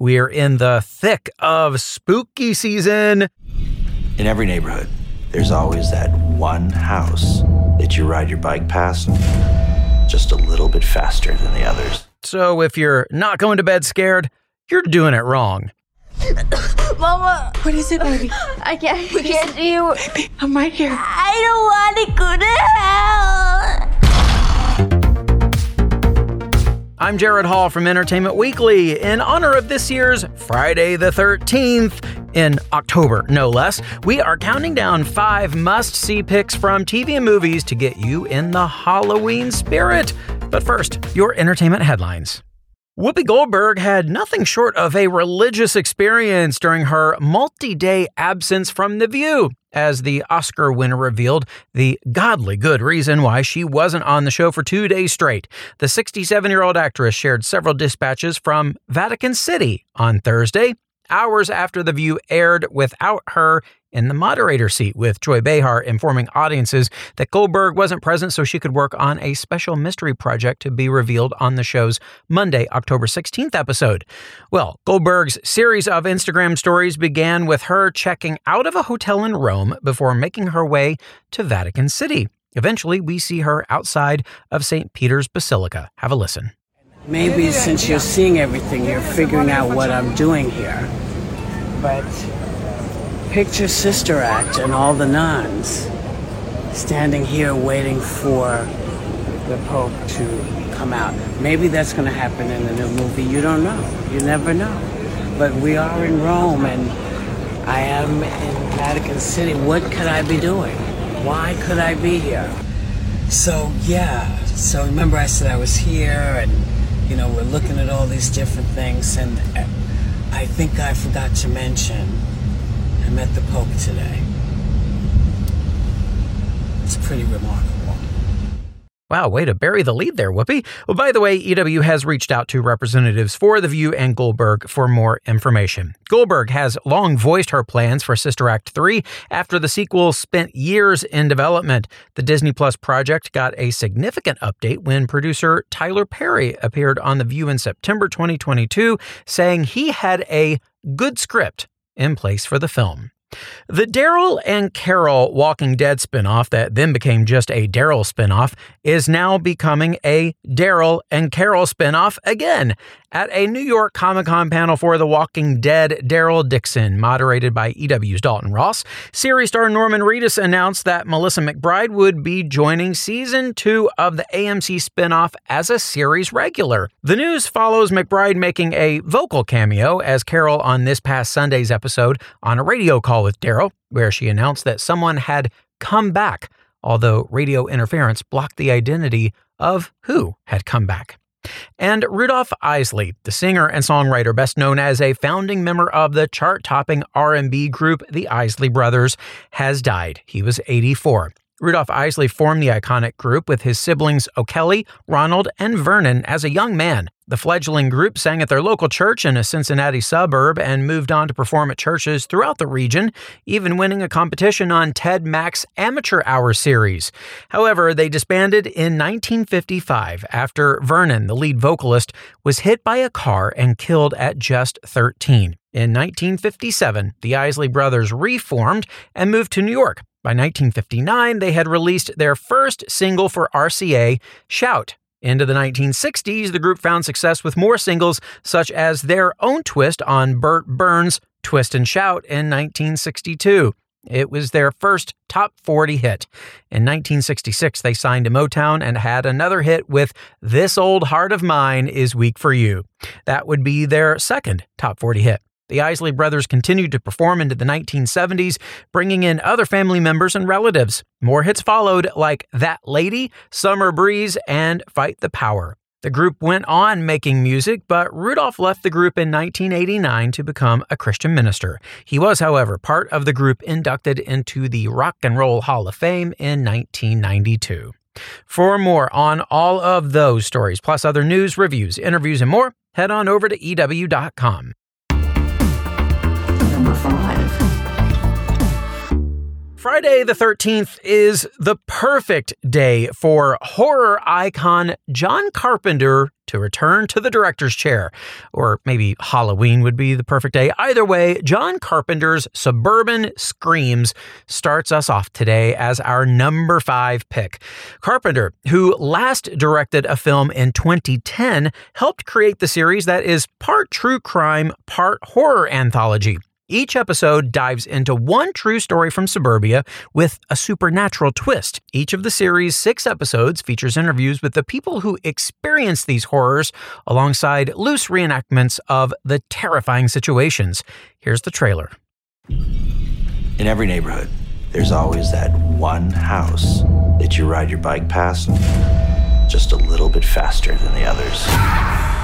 We're in the thick of spooky season. In every neighborhood, there's always that one house that you ride your bike past just a little bit faster than the others. So if you're not going to bed scared, you're doing it wrong. Mama, What is it, baby? I can't, I can't see you. Baby, I'm right here. I don't want to go to hell. I'm Gerrad Hall from Entertainment Weekly. In honor of this year's Friday the 13th, in October no less, we are counting down five must see picks from TV and movies to get you in the Halloween spirit. But first, your entertainment headlines. Whoopi Goldberg had nothing short of a religious experience during her multi day absence from The View, as the Oscar winner revealed the godly good reason why she wasn't on the show for two days straight. The 67 year old actress shared several dispatches from Vatican City on Thursday, hours after The View aired without her in the moderator seat, with Joy Behar informing audiences that Goldberg wasn't present so she could work on a special mystery project to be revealed on the show's Monday, October 16th episode. Well, Goldberg's series of Instagram stories began with her checking out of a hotel in Rome before making her way to Vatican City. Eventually, we see her outside of St. Peter's Basilica. Have a listen. Maybe since you're seeing everything, you're figuring out what I'm doing here. But picture Sister Act and all the nuns standing here waiting for the Pope to come out. Maybe that's going to happen in the new movie. You don't know. You never know. But we are in Rome and I am in Vatican City. What could I be doing? Why could I be here? So, yeah. So remember I said I was here and you know, we're looking at all these different things, and uh, I think I forgot to mention I met the Pope today. It's pretty remarkable. Wow, way to bury the lead there, Whoopi. Well, by the way, EW has reached out to representatives for The View and Goldberg for more information. Goldberg has long voiced her plans for Sister Act 3 after the sequel spent years in development. The Disney Plus project got a significant update when producer Tyler Perry appeared on The View in September 2022, saying he had a good script in place for the film. The Daryl and Carol Walking Dead spinoff that then became just a Daryl spinoff is now becoming a Daryl and Carol spinoff again. At a New York Comic Con panel for The Walking Dead, Daryl Dixon, moderated by EW's Dalton Ross, series star Norman Reedus announced that Melissa McBride would be joining season two of the AMC spinoff as a series regular. The news follows McBride making a vocal cameo as Carol on this past Sunday's episode on a radio call with Daryl, where she announced that someone had come back, although radio interference blocked the identity of who had come back. And Rudolph Isley, the singer and songwriter best known as a founding member of the chart-topping R&B group the Isley Brothers, has died. He was 84. Rudolph Isley formed the iconic group with his siblings O'Kelly, Ronald, and Vernon as a young man. The fledgling group sang at their local church in a Cincinnati suburb and moved on to perform at churches throughout the region, even winning a competition on Ted Mack's Amateur Hour series. However, they disbanded in 1955 after Vernon, the lead vocalist, was hit by a car and killed at just 13. In 1957, the Isley brothers reformed and moved to New York. By 1959, they had released their first single for RCA, Shout. Into the 1960s, the group found success with more singles, such as their own twist on Bert Berns' Twist and Shout in 1962. It was their first top 40 hit. In 1966, they signed to Motown and had another hit with This Old Heart of Mine is Weak for You. That would be their second top 40 hit. The Isley brothers continued to perform into the 1970s, bringing in other family members and relatives. More hits followed, like That Lady, Summer Breeze, and Fight the Power. The group went on making music, but Rudolph left the group in 1989 to become a Christian minister. He was, however, part of the group inducted into the Rock and Roll Hall of Fame in 1992. For more on all of those stories, plus other news, reviews, interviews, and more, head on over to EW.com. Number five. Friday the 13th is the perfect day for horror icon John Carpenter to return to the director's chair. Or maybe Halloween would be the perfect day. Either way, John Carpenter's Suburban Screams starts us off today as our number five pick. Carpenter, who last directed a film in 2010, helped create the series that is part true crime, part horror anthology. Each episode dives into one true story from suburbia with a supernatural twist. Each of the series' six episodes features interviews with the people who experience these horrors alongside loose reenactments of the terrifying situations. Here's the trailer. In every neighborhood, there's always that one house that you ride your bike past just a little bit faster than the others.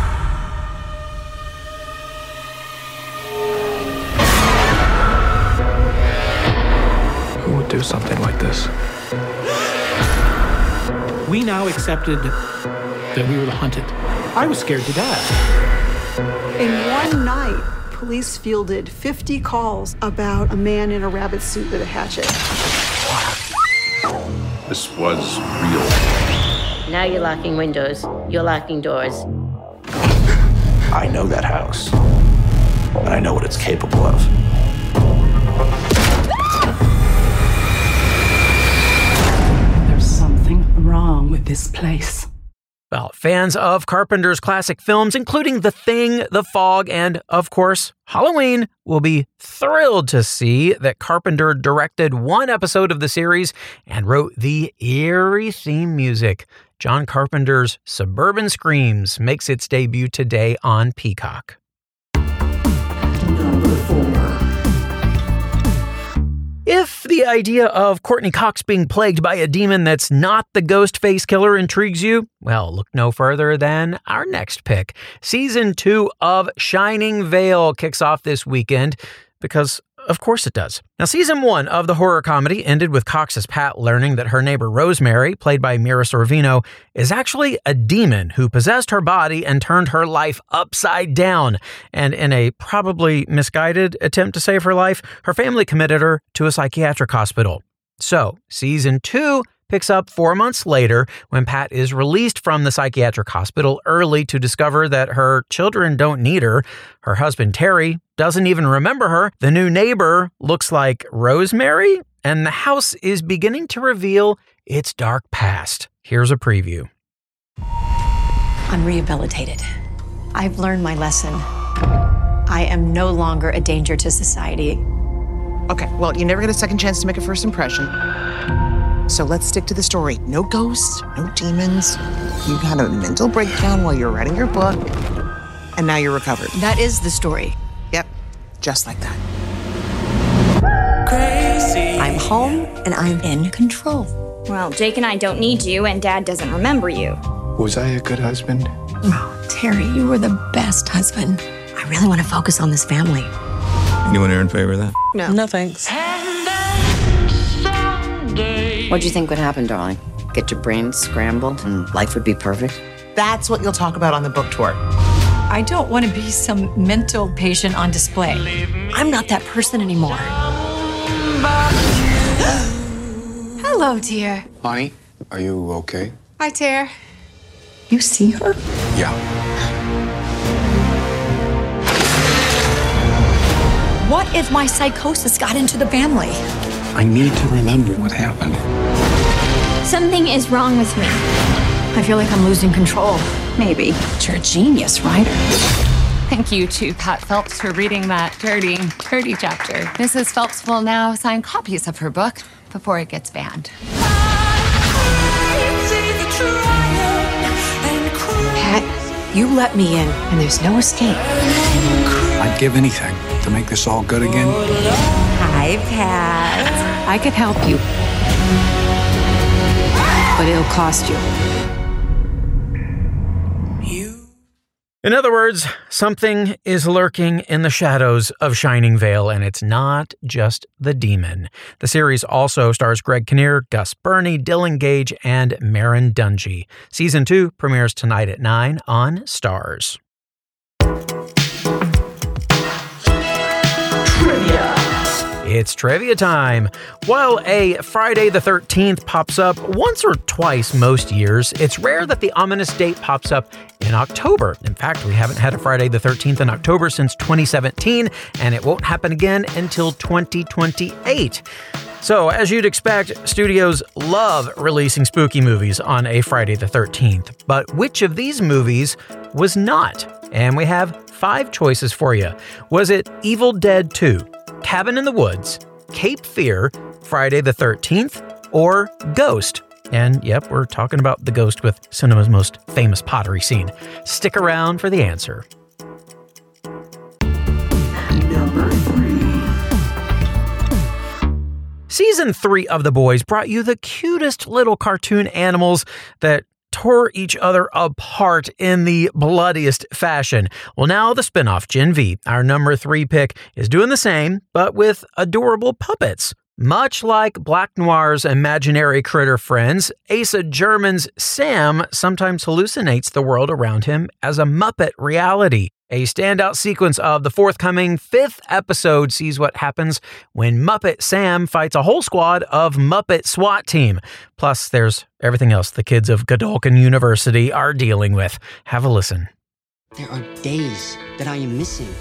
Do something like this? We now accepted that we were the hunted. I was scared to death. In one night, police fielded 50 calls about a man in a rabbit suit with a hatchet. This was real. Now you're locking windows, you're locking doors. I know that house, and I know what it's capable of. With this place. Well, fans of Carpenter's classic films, including The Thing, The Fog, and, of course, Halloween, will be thrilled to see that Carpenter directed one episode of the series and wrote the eerie theme music. John Carpenter's Suburban Screams makes its debut today on Peacock. If the idea of Courteney Cox being plagued by a demon that's not the ghost face killer intrigues you, well, look no further than our next pick. Season two of Shining Vale kicks off this weekend because of course it does. Now, season one of the horror comedy ended with Cox's Pat learning that her neighbor Rosemary, played by Mira Sorvino, is actually a demon who possessed her body and turned her life upside down. And in a probably misguided attempt to save her life, her family committed her to a psychiatric hospital. So, season two picks up four months later when Pat is released from the psychiatric hospital early to discover that her children don't need her. Her husband, Terry, doesn't even remember her. The new neighbor looks like Rosemary, and the house is beginning to reveal its dark past. Here's a preview. I'm rehabilitated. I've learned my lesson. I am no longer a danger to society. Okay, well, you never get a second chance to make a first impression. So let's stick to the story. No ghosts, no demons. You had a mental breakdown while you were writing your book, and now you're recovered. That is the story. Yep, just like that. Crazy. I'm home and I'm in control. Well, Jake and I don't need you, and Dad doesn't remember you. Was I a good husband? Oh, Terry, you were the best husband. I really want to focus on this family. Anyone here in favor of that? No. No thanks. What'd you think would happen, darling? Get your brain scrambled and life would be perfect? That's what you'll talk about on the book tour. I don't want to be some mental patient on display. I'm not that person anymore. Hello, dear. Honey, are you okay? Hi, Ter. You see her? Yeah. What if my psychosis got into the family? I need to remember what happened. Something is wrong with me. I feel like I'm losing control. Maybe. But You're a genius writer. Thank you to Pat Phelps for reading that dirty, dirty chapter. Mrs. Phelps will now sign copies of her book before it gets banned. Pat, you let me in, and there's no escape. I'd give anything to make this all good again. Hi, Pat. I could help you, but it'll cost you. In other words, something is lurking in the shadows of Shining Vale, and it's not just the demon. The series also stars Greg Kinnear, Gus Birney, Dylan Gage, and Merrin Dungey. Season 2 premieres tonight at 9 on Starz. It's trivia time. While a Friday the 13th pops up once or twice most years, it's rare that the ominous date pops up in October. In fact, we haven't had a Friday the 13th in October since 2017, and it won't happen again until 2028. So, as you'd expect, studios love releasing spooky movies on a Friday the 13th. But which of these movies was not? And we have five choices for you. Was it Evil Dead 2, Cabin in the Woods, Cape Fear, Friday the 13th, or Ghost? And yep, we're talking about the ghost with cinema's most famous pottery scene. Stick around for the answer. Season 3 of The Boys brought you the cutest little cartoon animals that tore each other apart in the bloodiest fashion. Well, now the spinoff, Gen V, our number 3 pick, is doing the same, but with adorable puppets. Much like Black Noir's imaginary critter friends, Asa Germann's Sam sometimes hallucinates the world around him as a Muppet reality. A standout sequence of the forthcoming fifth episode sees what happens when Muppet Sam fights a whole squad of Muppet SWAT team. Plus, there's everything else the kids of Godolphin University are dealing with. Have a listen. There are days that I am missing.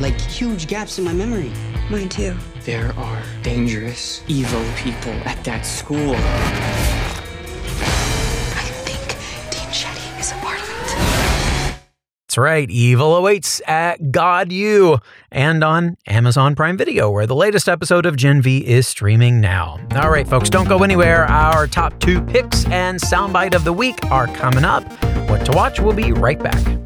Like huge gaps in my memory. Mine too. There are dangerous, evil people at that school. That's right, Evil awaits at God U and on Amazon Prime Video, where the latest episode of Gen V is streaming now. All right, folks, don't go anywhere. Our top two picks and soundbite of the week are coming up. What to watch, we'll be right back.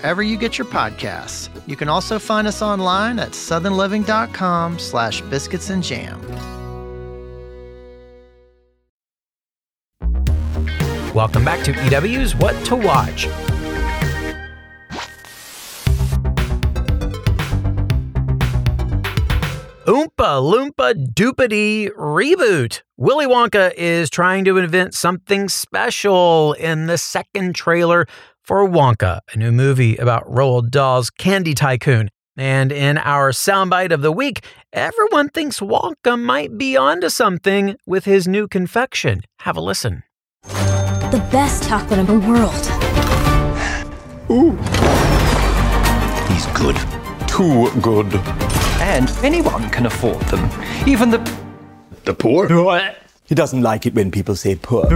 wherever you get your podcasts. You can also find us online at southernliving.com slash biscuits and jam. Welcome back to EW's What to Watch. Oompa Loompa Doopity reboot. Willy Wonka is trying to invent something special in the second trailer for Wonka, a new movie about Roald Dahl's Candy Tycoon. And in our soundbite of the week, everyone thinks Wonka might be onto something with his new confection. Have a listen. The best chocolate in the world. Ooh. He's good. Too good. And anyone can afford them. Even the. The poor? He doesn't like it when people say poor.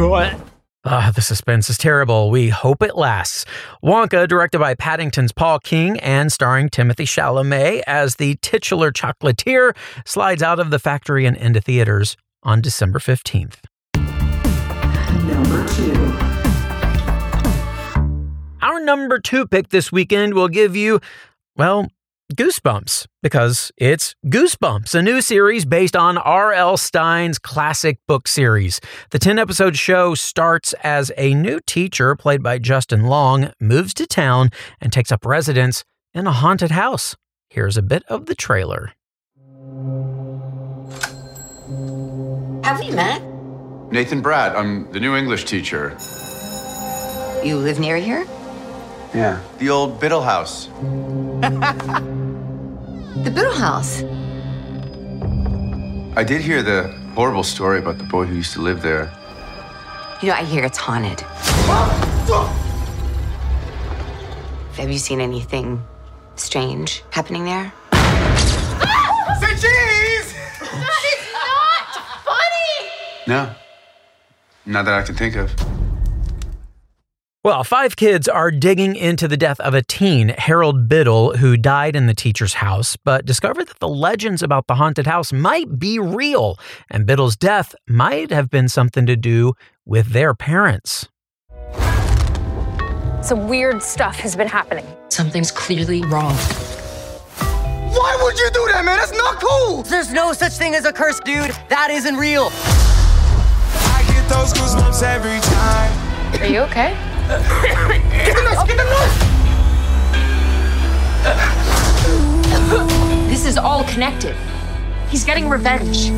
Ah, the suspense is terrible. We hope it lasts. Wonka, directed by Paddington's Paul King and starring Timothée Chalamet as the titular chocolatier, slides out of the factory and into theaters on December 15th. Number two. Our number two pick this weekend will give you, well, Goosebumps, because it's Goosebumps, a new series based on R.L. Stine's classic book series. The 10 episode show starts as a new teacher, played by Justin Long, moves to town and takes up residence in a haunted house. Here's a bit of the trailer. Have we met? Nathan Bratt, I'm the new English teacher. You live near here? Yeah. The old Biddle House. The Biddle House. I did hear the horrible story about the boy who used to live there. You know, I hear it's haunted. Have you seen anything strange happening there? Say cheese! That is not funny! No. Not that I can think of. Well, five kids are digging into the death of a teen, Harold Biddle, who died in the teacher's house, but discovered that the legends about the haunted house might be real, and Biddle's death might have been something to do with their parents. Some weird stuff has been happening. Something's clearly wrong. Why would you do that, man? That's not cool. There's no such thing as a curse, dude. That isn't real. I get those goosebumps every time. Are you okay? Get the nurse! Get the nurse! this is all connected. He's getting revenge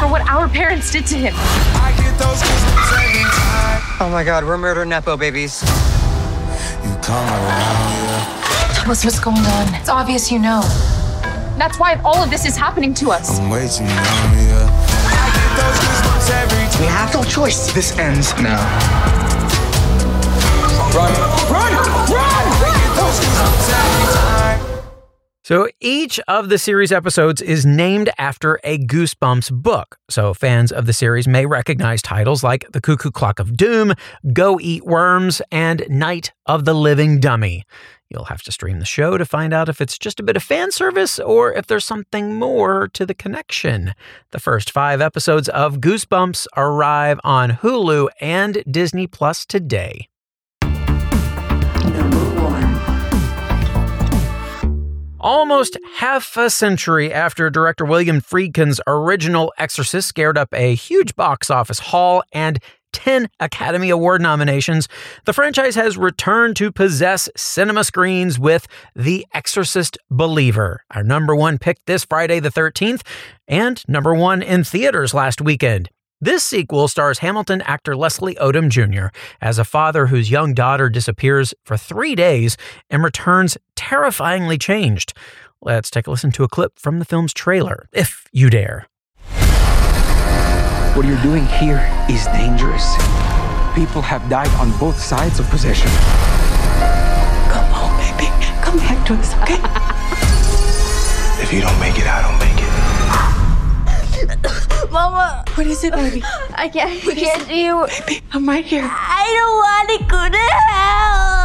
for what our parents did to him. I get those goosebumps every time. Oh my god, we're murder nepo babies. You come around, Tell us what's going on. It's obvious you know. That's why all of this is happening to us. I'm way too numb, yeah. I get those every time. We have no choice. This ends now. Run! Run! Run! I get those goosebumps every time. So each of the series episodes is named after a Goosebumps book. So fans of the series may recognize titles like The Cuckoo Clock of Doom, Go Eat Worms, and Night of the Living Dummy. You'll have to stream the show to find out if it's just a bit of fan service or if there's something more to the connection. The first five episodes of Goosebumps arrive on Hulu and Disney Plus today. Almost half a century after director William Friedkin's original Exorcist scared up a huge box office haul and 10 Academy Award nominations, the franchise has returned to possess cinema screens with The Exorcist Believer, our number one pick this Friday the 13th, and number one in theaters last weekend. This sequel stars Hamilton actor Leslie Odom Jr. as a father whose young daughter disappears for three days and returns terrifyingly changed. Let's take a listen to a clip from the film's trailer, if you dare. What you're doing here is dangerous. People have died on both sides of possession. Come home, baby. Come back to us, okay? if you don't make it, I don't make it. Mama. What is it, baby? I can't get you. Baby, I'm right here. I don't want to go to hell.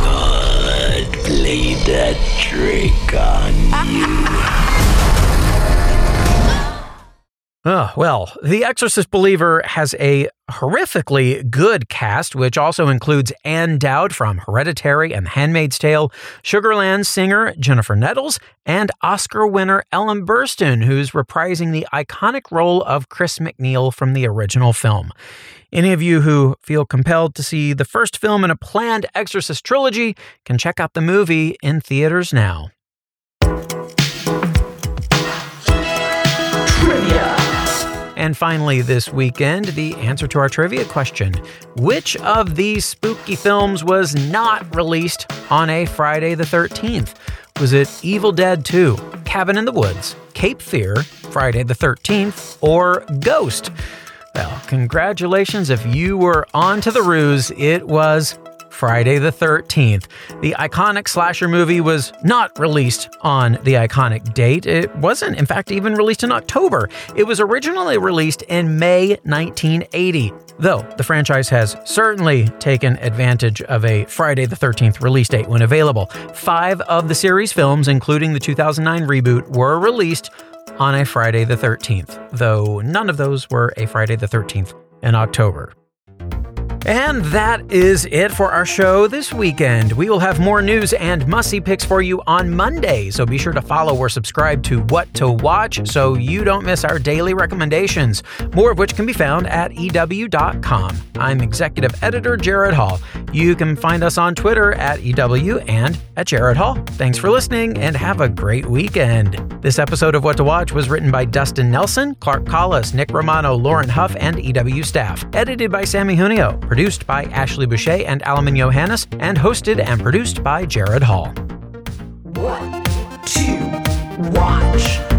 Good. Play that trick on you. Oh, well, The Exorcist Believer has a horrifically good cast, which also includes Ann Dowd from Hereditary and Handmaid's Tale, Sugarland singer Jennifer Nettles, and Oscar winner Ellen Burstyn, who's reprising the iconic role of Chris MacNeil from the original film. Any of you who feel compelled to see the first film in a planned Exorcist trilogy can check out the movie in theaters now. And finally, this weekend, the answer to our trivia question Which of these spooky films was not released on a Friday the 13th? Was it Evil Dead 2, Cabin in the Woods, Cape Fear, Friday the 13th, or Ghost? Well, congratulations if you were on to the ruse. It was Friday the 13th. The iconic slasher movie was not released on the iconic date. It wasn't, in fact, even released in October. It was originally released in May 1980. Though the franchise has certainly taken advantage of a Friday the 13th release date when available. Five of the series films, including the 2009 reboot, were released on a Friday the 13th, though none of those were a Friday the 13th in October. And that is it for our show this weekend. We will have more news and must see picks for you on Monday, so be sure to follow or subscribe to What to Watch so you don't miss our daily recommendations, more of which can be found at EW.com. I'm executive editor Gerrad Hall. You can find us on Twitter at EW and at Gerrad Hall. Thanks for listening and have a great weekend. This episode of What to Watch was written by Dustin Nelson, Clark Collis, Nick Romano, Lauren Huff, and EW staff. Edited by Samee Junio produced by Ashley Boucher and Alamin Yohannes, and hosted and produced by Gerrad Hall. What to watch?